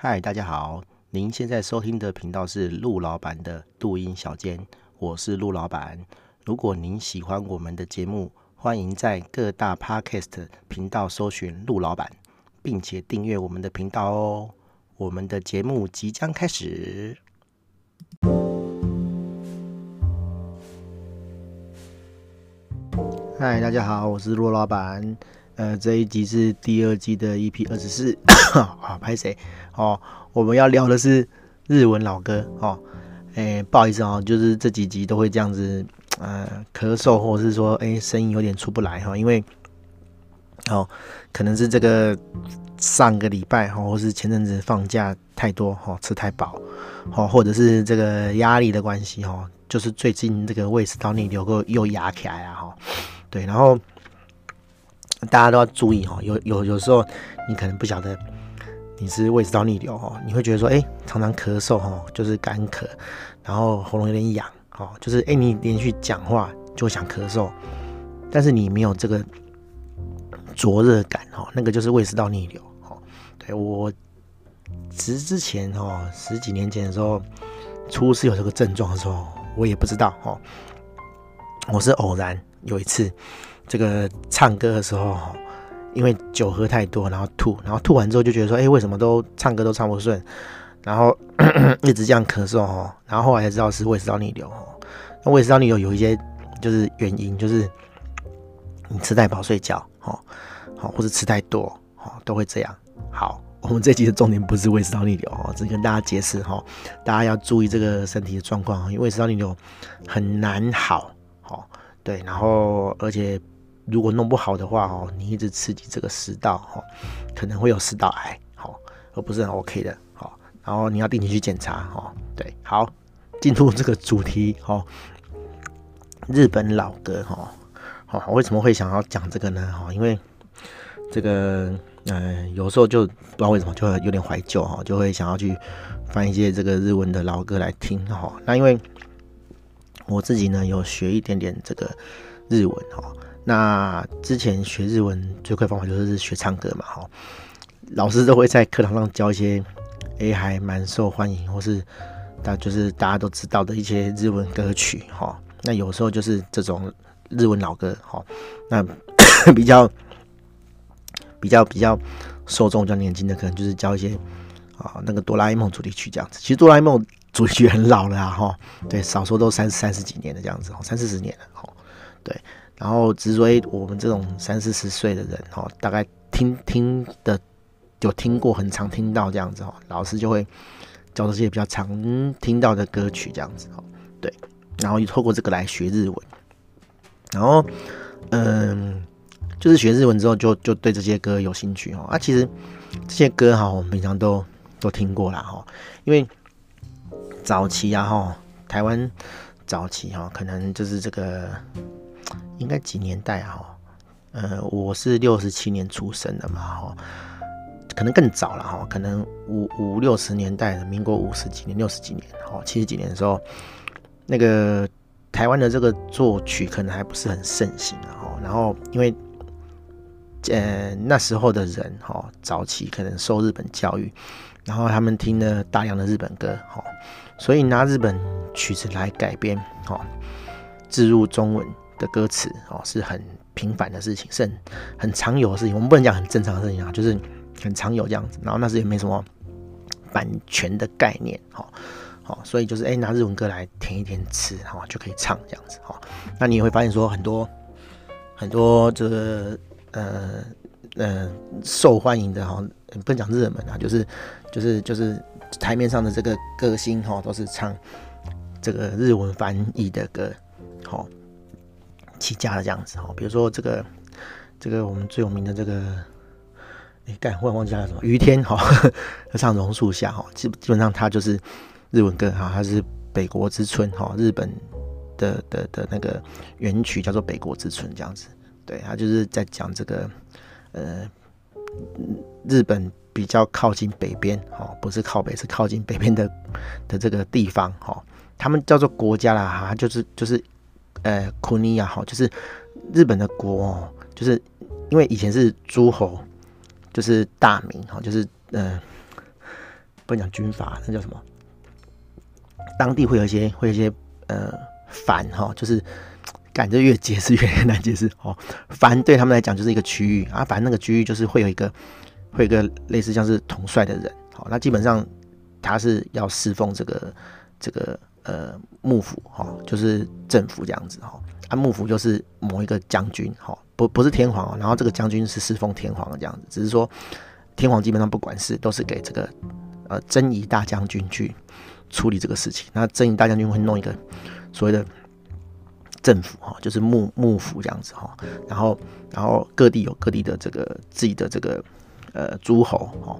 嗨，大家好！您现在收听的频道是陆老板的录音小间，我是陆老板。如果您喜欢我们的节目，欢迎在各大 Podcast 频道搜寻陆老板，并且订阅我们的频道哦。我们的节目即将开始。嗨，大家好，我是陆老板。呃，这一集是第二季的 EP 二十四，啊，拍谁？哦，我们要聊的是日文老歌哦。哎，不好意思哦，就是这几集都会这样子，呃，咳嗽或者是说，哎，声音有点出不来哈，因为哦，可能是这个上个礼拜哈，或是前阵子放假太多哈，吃太饱，哦，或者是这个压力的关系哈，就是最近这个胃食道逆流又又压起来啊哈，对，然后。大家都要注意哈，有有有时候你可能不晓得你是胃食道逆流哦，你会觉得说，哎，常常咳嗽哈，就是干咳，然后喉咙有点痒哦，就是哎，你连续讲话就想咳嗽，但是你没有这个灼热感哦，那个就是胃食道逆流哦。对，我其实之前哦，十几年前的时候，初次有这个症状的时候，我也不知道哦，我是偶然有一次。这个唱歌的时候，因为酒喝太多，然后吐，然后吐完之后就觉得说，哎，为什么都唱歌都唱不顺，然后 一直这样咳嗽哈，然后后来才知道是胃食道逆流。那胃食道逆流有一些就是原因，就是你吃太饱睡觉，哈，好，或者吃太多，哈，都会这样。好，我们这集的重点不是胃食道逆流，哈，只跟大家解释哈，大家要注意这个身体的状况，因为胃食道逆流很难好，哈，对，然后而且。如果弄不好的话哦，你一直刺激这个食道哦，可能会有食道癌哦，而不是很 OK 的哦。然后你要定期去检查哦。对，好，进入这个主题哦。日本老歌哈，好，我为什么会想要讲这个呢？哈，因为这个嗯、有时候就不知道为什么就会有点怀旧哈，就会想要去翻一些这个日文的老歌来听哈。那因为我自己呢有学一点点这个日文哈。那之前学日文最快方法就是学唱歌嘛，哈，老师都会在课堂上教一些，诶，还蛮受欢迎，或是大就是大家都知道的一些日文歌曲，哈。那有时候就是这种日文老歌，哈，那 比较比较比较受众比较年轻的，可能就是教一些啊那个哆啦 A 梦主题曲这样子。其实哆啦 A 梦主题曲很老了啊，哈，对，少说都三三十几年的这样子，三四十年了，哈，对。然后只是说，哎，我们这种三四十岁的人，哈，大概听听的有听过，很常听到这样子，哈，老师就会教这些比较常听到的歌曲，这样子，哈，对，然后又透过这个来学日文，然后，嗯，就是学日文之后就，就对这些歌有兴趣，哈，啊，其实这些歌，哈，我们平常都都听过了，哈，因为早期啊，哈，台湾早期，哈，可能就是这个。应该几年代哈？呃，我是六十七年出生的嘛哈，可能更早了哈，可能五五六十年代的，民国五十几年、六十几年哈、七十几年的时候，那个台湾的这个作曲可能还不是很盛行哈。然后因为呃那时候的人哈，早期可能受日本教育，然后他们听了大量的日本歌哈，所以拿日本曲子来改编哈，置入中文。的歌词哦，是很平凡的事情，是很常有的事情。我们不能讲很正常的事情啊，就是很常有这样子。然后那时也没什么版权的概念，哈，好，所以就是哎、拿日文歌来填一填词，哈，就可以唱这样子，哈。那你也会发现说，很多很多这个呃呃受欢迎的哈，不能讲热门啊，就是就是就是台面上的这个歌星哈，都是唱这个日文翻译的歌，好。起家的这样子哈，比如说这个这个我们最有名的这个，哎，干，忽然忘记叫什么，于天哈，唱榕树下哈，基基本上他就是日文歌哈，他是北国之春哈，日本的的的那个原曲叫做北国之春这样子，对，他就是在讲这个呃日本比较靠近北边哈，不是靠北，是靠近北边的的这个地方哈，他们叫做国家啦哈，就是就是。呃，库尼亚哈，就是日本的国哦，就是因为以前是诸侯，就是大名哈，就是呃不讲军阀，那叫什么？当地会有一些会有一些呃藩哈，就是感觉越解释越难解释哦。藩对他们来讲就是一个区域啊，反正那个区域就是会有一个会有一个类似像是统帅的人，好，那基本上他是要侍奉这个这个呃幕府哈，就是政府这样子哈。啊，幕府就是某一个将军哈，不不是天皇，然后这个将军是侍奉天皇的这样子，只是说天皇基本上不管事，都是给这个呃征夷大将军去处理这个事情。那征夷大将军会弄一个所谓的政府哈，就是幕幕府这样子哈，然后然后各地有各地的这个自己的这个呃诸侯哈，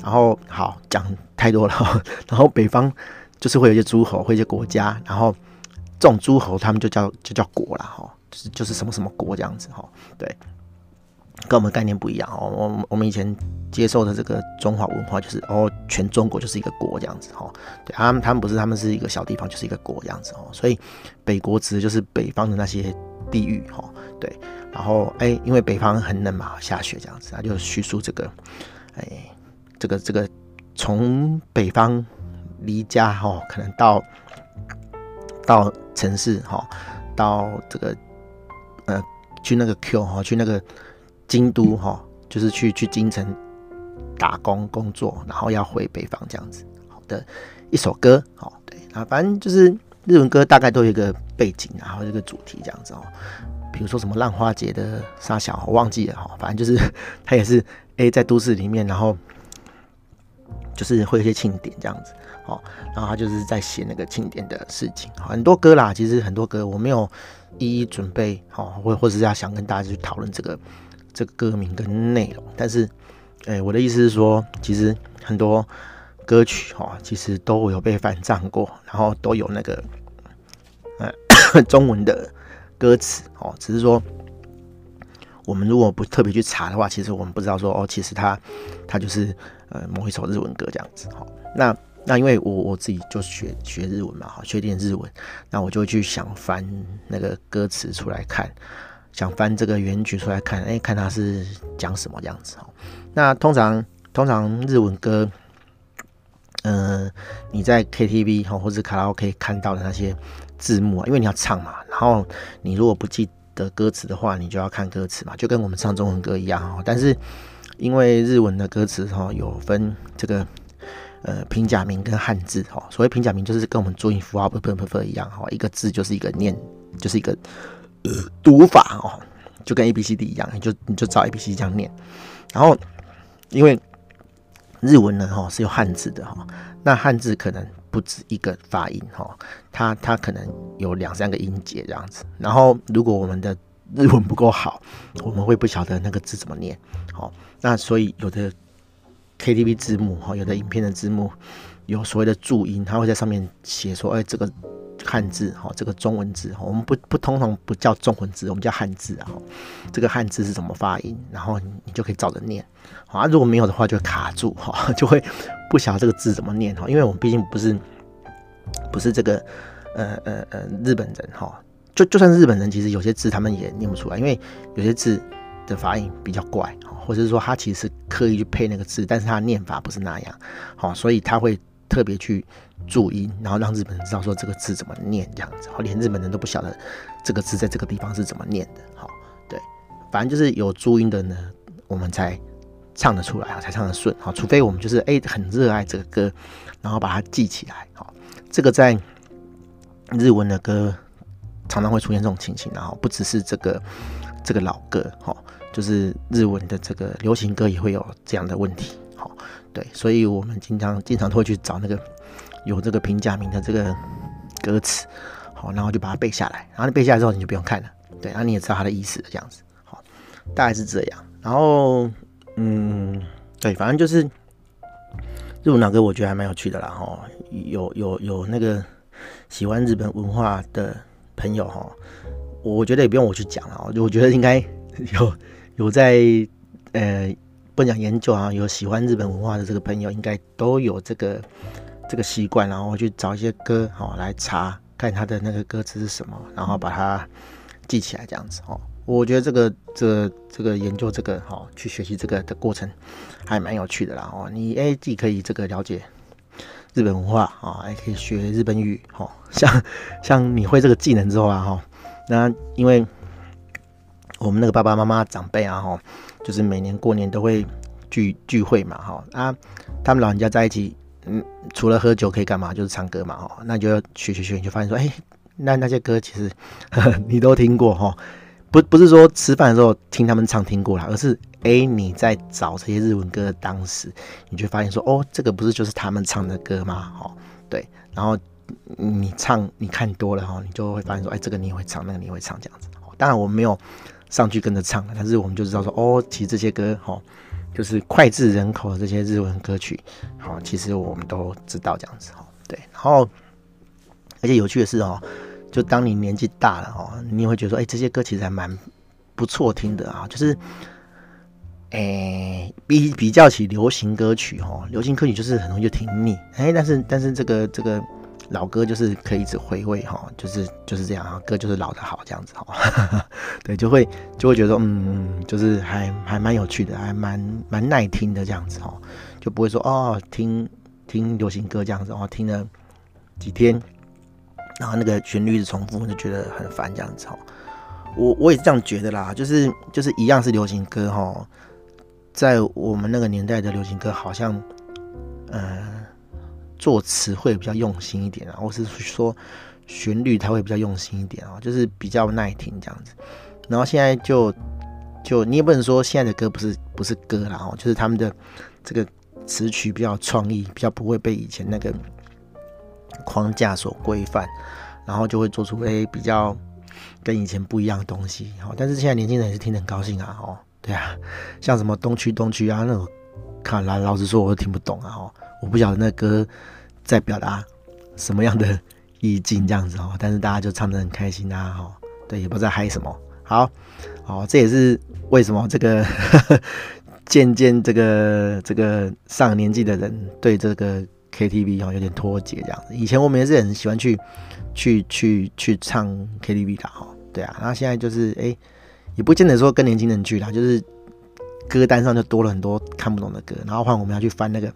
然后好讲太多了，然后北方就是会有一些诸侯，会一些国家，然后。这种诸侯，他们就叫就叫国了哈，就是就是什么什么国这样子哈，对，跟我们概念不一样哦。我我们以前接受的这个中华文化，就是哦，全中国就是一个国这样子哈。对，他们他们不是，他们是一个小地方，就是一个国这样子哦。所以北国指的就是北方的那些地域哈。对，然后哎，因为北方很冷嘛，下雪这样子，他就叙述这个哎，这个这个从北方离家哈，可能到。到城市哈，到这个呃，去那个 Q 哈，去那个京都哈，就是去去京城打工工作，然后要回北方这样子。好的一首歌，好对啊，反正就是日文歌大概都有一个背景，然后一个主题这样子哦。比如说什么浪花节的沙小，我忘记了哈，反正就是 他也是 A 在都市里面，然后就是会有一些庆典这样子。哦，然后他就是在写那个庆典的事情，很多歌啦，其实很多歌我没有一一准备，好，或或是要想跟大家去讨论这个这个歌名跟内容，但是，哎，我的意思是说，其实很多歌曲哦，其实都有被翻唱过，然后都有那个呃 中文的歌词，哦，只是说我们如果不特别去查的话，其实我们不知道说哦，其实他他就是呃某一首日文歌这样子，好，那。那因为我我自己就学学日文嘛，哈，学点日文，那我就去想翻那个歌词出来看，想翻这个原曲出来看，哎，看它是讲什么这样子哈。那通常通常日文歌，嗯、呃，你在 KTV 哈或者卡拉 OK 看到的那些字幕啊，因为你要唱嘛，然后你如果不记得歌词的话，你就要看歌词嘛，就跟我们唱中文歌一样哈。但是因为日文的歌词哈有分这个。呃，平假名跟汉字哈，所谓平假名就是跟我们注音符号不不不不一样哈，一个字就是一个念，就是一个呃读法哦，就跟 A B C D 一样，你就你就照 A B C D 这样念。然后因为日文呢哈是有汉字的哈，那汉字可能不止一个发音哈，它它可能有两三个音节这样子。然后如果我们的日文不够好，我们会不晓得那个字怎么念。好，那所以有的。KTV 字幕哈，有的影片的字幕有所谓的注音，它会在上面写说，哎，这个汉字哈，这个中文字，我们不不通常不叫中文字，我们叫汉字啊。这个汉字是怎么发音？然后你就可以照着念。啊，如果没有的话，就卡住哈，就会不晓得这个字怎么念哈。因为我们毕竟不是不是这个呃呃呃日本人哈，就就算日本人，其实有些字他们也念不出来，因为有些字的发音比较怪。或者是说他其实刻意去配那个字，但是他念法不是那样，好，所以他会特别去注音，然后让日本人知道说这个字怎么念这样子，连日本人都不晓得这个字在这个地方是怎么念的，好，对，反正就是有注音的呢，我们才唱得出来啊，才唱得顺，好，除非我们就是哎、很热爱这个歌，然后把它记起来，好，这个在日文的歌常常会出现这种情形，然后不只是这个这个老歌，哈。就是日文的这个流行歌也会有这样的问题，好，对，所以我们经常经常都会去找那个有这个平假名的这个歌词，好，然后就把它背下来，然后你背下来之后你就不用看了，对，然后你也知道它的意思这样子，好，大概是这样，然后嗯，对，反正就是日文老歌，我觉得还蛮有趣的啦，哈，有有有那个喜欢日本文化的朋友哈，我觉得也不用我去讲了，我觉得应该有。有在呃，不讲研究啊，有喜欢日本文化的这个朋友，应该都有这个这个习惯，然后去找一些歌好来查看他的那个歌词是什么，然后把它记起来这样子哦。我觉得这个这、这个研究这个哈，去学习这个的过程还蛮有趣的啦哦。你哎，既可以这个了解日本文化啊，还可以学日本语哈。像像你会这个技能之后啊哈，那因为我们那个爸爸妈妈长辈啊哈，就是每年过年都会聚聚会嘛哈啊，他们老人家在一起，嗯，除了喝酒可以干嘛？就是唱歌嘛哈。那就要学学学，你就发现说，哎，那那些歌其实 你都听过哈。不不是说吃饭的时候听他们唱听过了，而是哎你在找这些日文歌的当时，你就发现说哦，这个不是就是他们唱的歌吗？哦，对，然后你唱你看多了哈，你就会发现说哎，这个你也会唱，那个你也会唱这样子。当然我们没有上去跟着唱，但是我们就知道说哦，其实这些歌哈，就是脍炙人口的这些日文歌曲，好，其实我们都知道这样子哈。对，然后而且有趣的是哦。就当你年纪大了哦，你也会觉得说，哎、这些歌其实还蛮不错听的啊。就是，哎、比比较起流行歌曲哦，流行歌曲就是很容易就听腻。哎、但是但是这个这个老歌就是可以一直回味哈，就是就是这样啊，歌就是老的好这样子哈。对，就会就会觉得说，嗯，就是还还蛮有趣的，还蛮蛮耐听的这样子哈，就不会说哦，听听流行歌这样子哦，听了几天。然后那个旋律一直重复，就觉得很烦这样子哦。我我也是这样觉得啦，就是就是一样是流行歌哈，在我们那个年代的流行歌，好像呃作词会比较用心一点啊，或是说旋律它会比较用心一点啊，就是比较耐听这样子。然后现在就就你也不能说现在的歌不是不是歌啦哦，就是他们的这个词曲比较创意，比较不会被以前那个。框架所规范，然后就会做出诶、欸、比较跟以前不一样的东西。好，但是现在年轻人也是听得很高兴啊。哦，对啊，像什么东区东区啊那种，看来老实说我都听不懂啊。哦，我不晓得那歌在表达什么样的意境这样子哦。但是大家就唱得很开心啊。哦，对，也不知道嗨什么。好，哦，这也是为什么这个 渐渐这个这个上年纪的人对这个。KTV 哦，有点脱节这样子。以前我们也是很喜欢去去去去唱 KTV 的哈，对啊。然后现在就是哎、也不见得说跟年轻人去啦，就是歌单上就多了很多看不懂的歌，然后换我们要去翻那个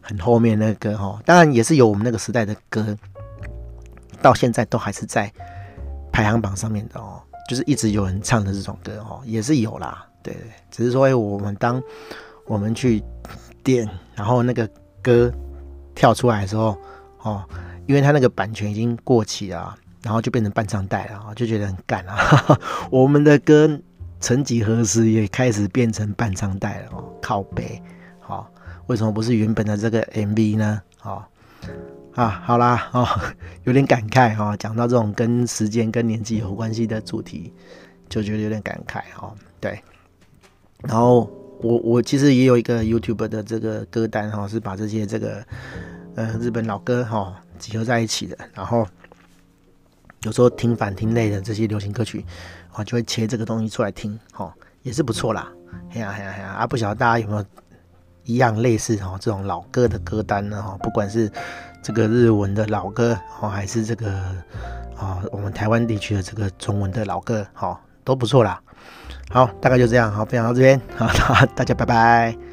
很后面那个歌哈。当然也是有我们那个时代的歌，到现在都还是在排行榜上面的哦，就是一直有人唱的这种歌哦，也是有啦。对，只是说哎、我们当我们去点，然后那个歌。跳出来的时候，哦，因为他那个版权已经过期了，然后就变成伴唱带了，就觉得很干啊。我们的歌曾几何时也开始变成伴唱带了哦，靠北，好，为什么不是原本的这个 MV 呢？哦，啊，好啦，哦，有点感慨哈，讲到这种跟时间跟年纪有关系的主题，就觉得有点感慨哈。对，然后。我我其实也有一个 YouTube 的这个歌单哈，是把这些这个呃日本老歌哈集合在一起的。然后有时候听烦听累的这些流行歌曲，啊就会切这个东西出来听，哈也是不错啦。嘿呀嘿呀嘿呀啊！不晓得大家有没有一样类似哈这种老歌的歌单呢？哈，不管是这个日文的老歌哦，还是这个啊我们台湾地区的这个中文的老歌，哈都不错啦。好，大概就这样。好，分享到这边，好，大家拜拜。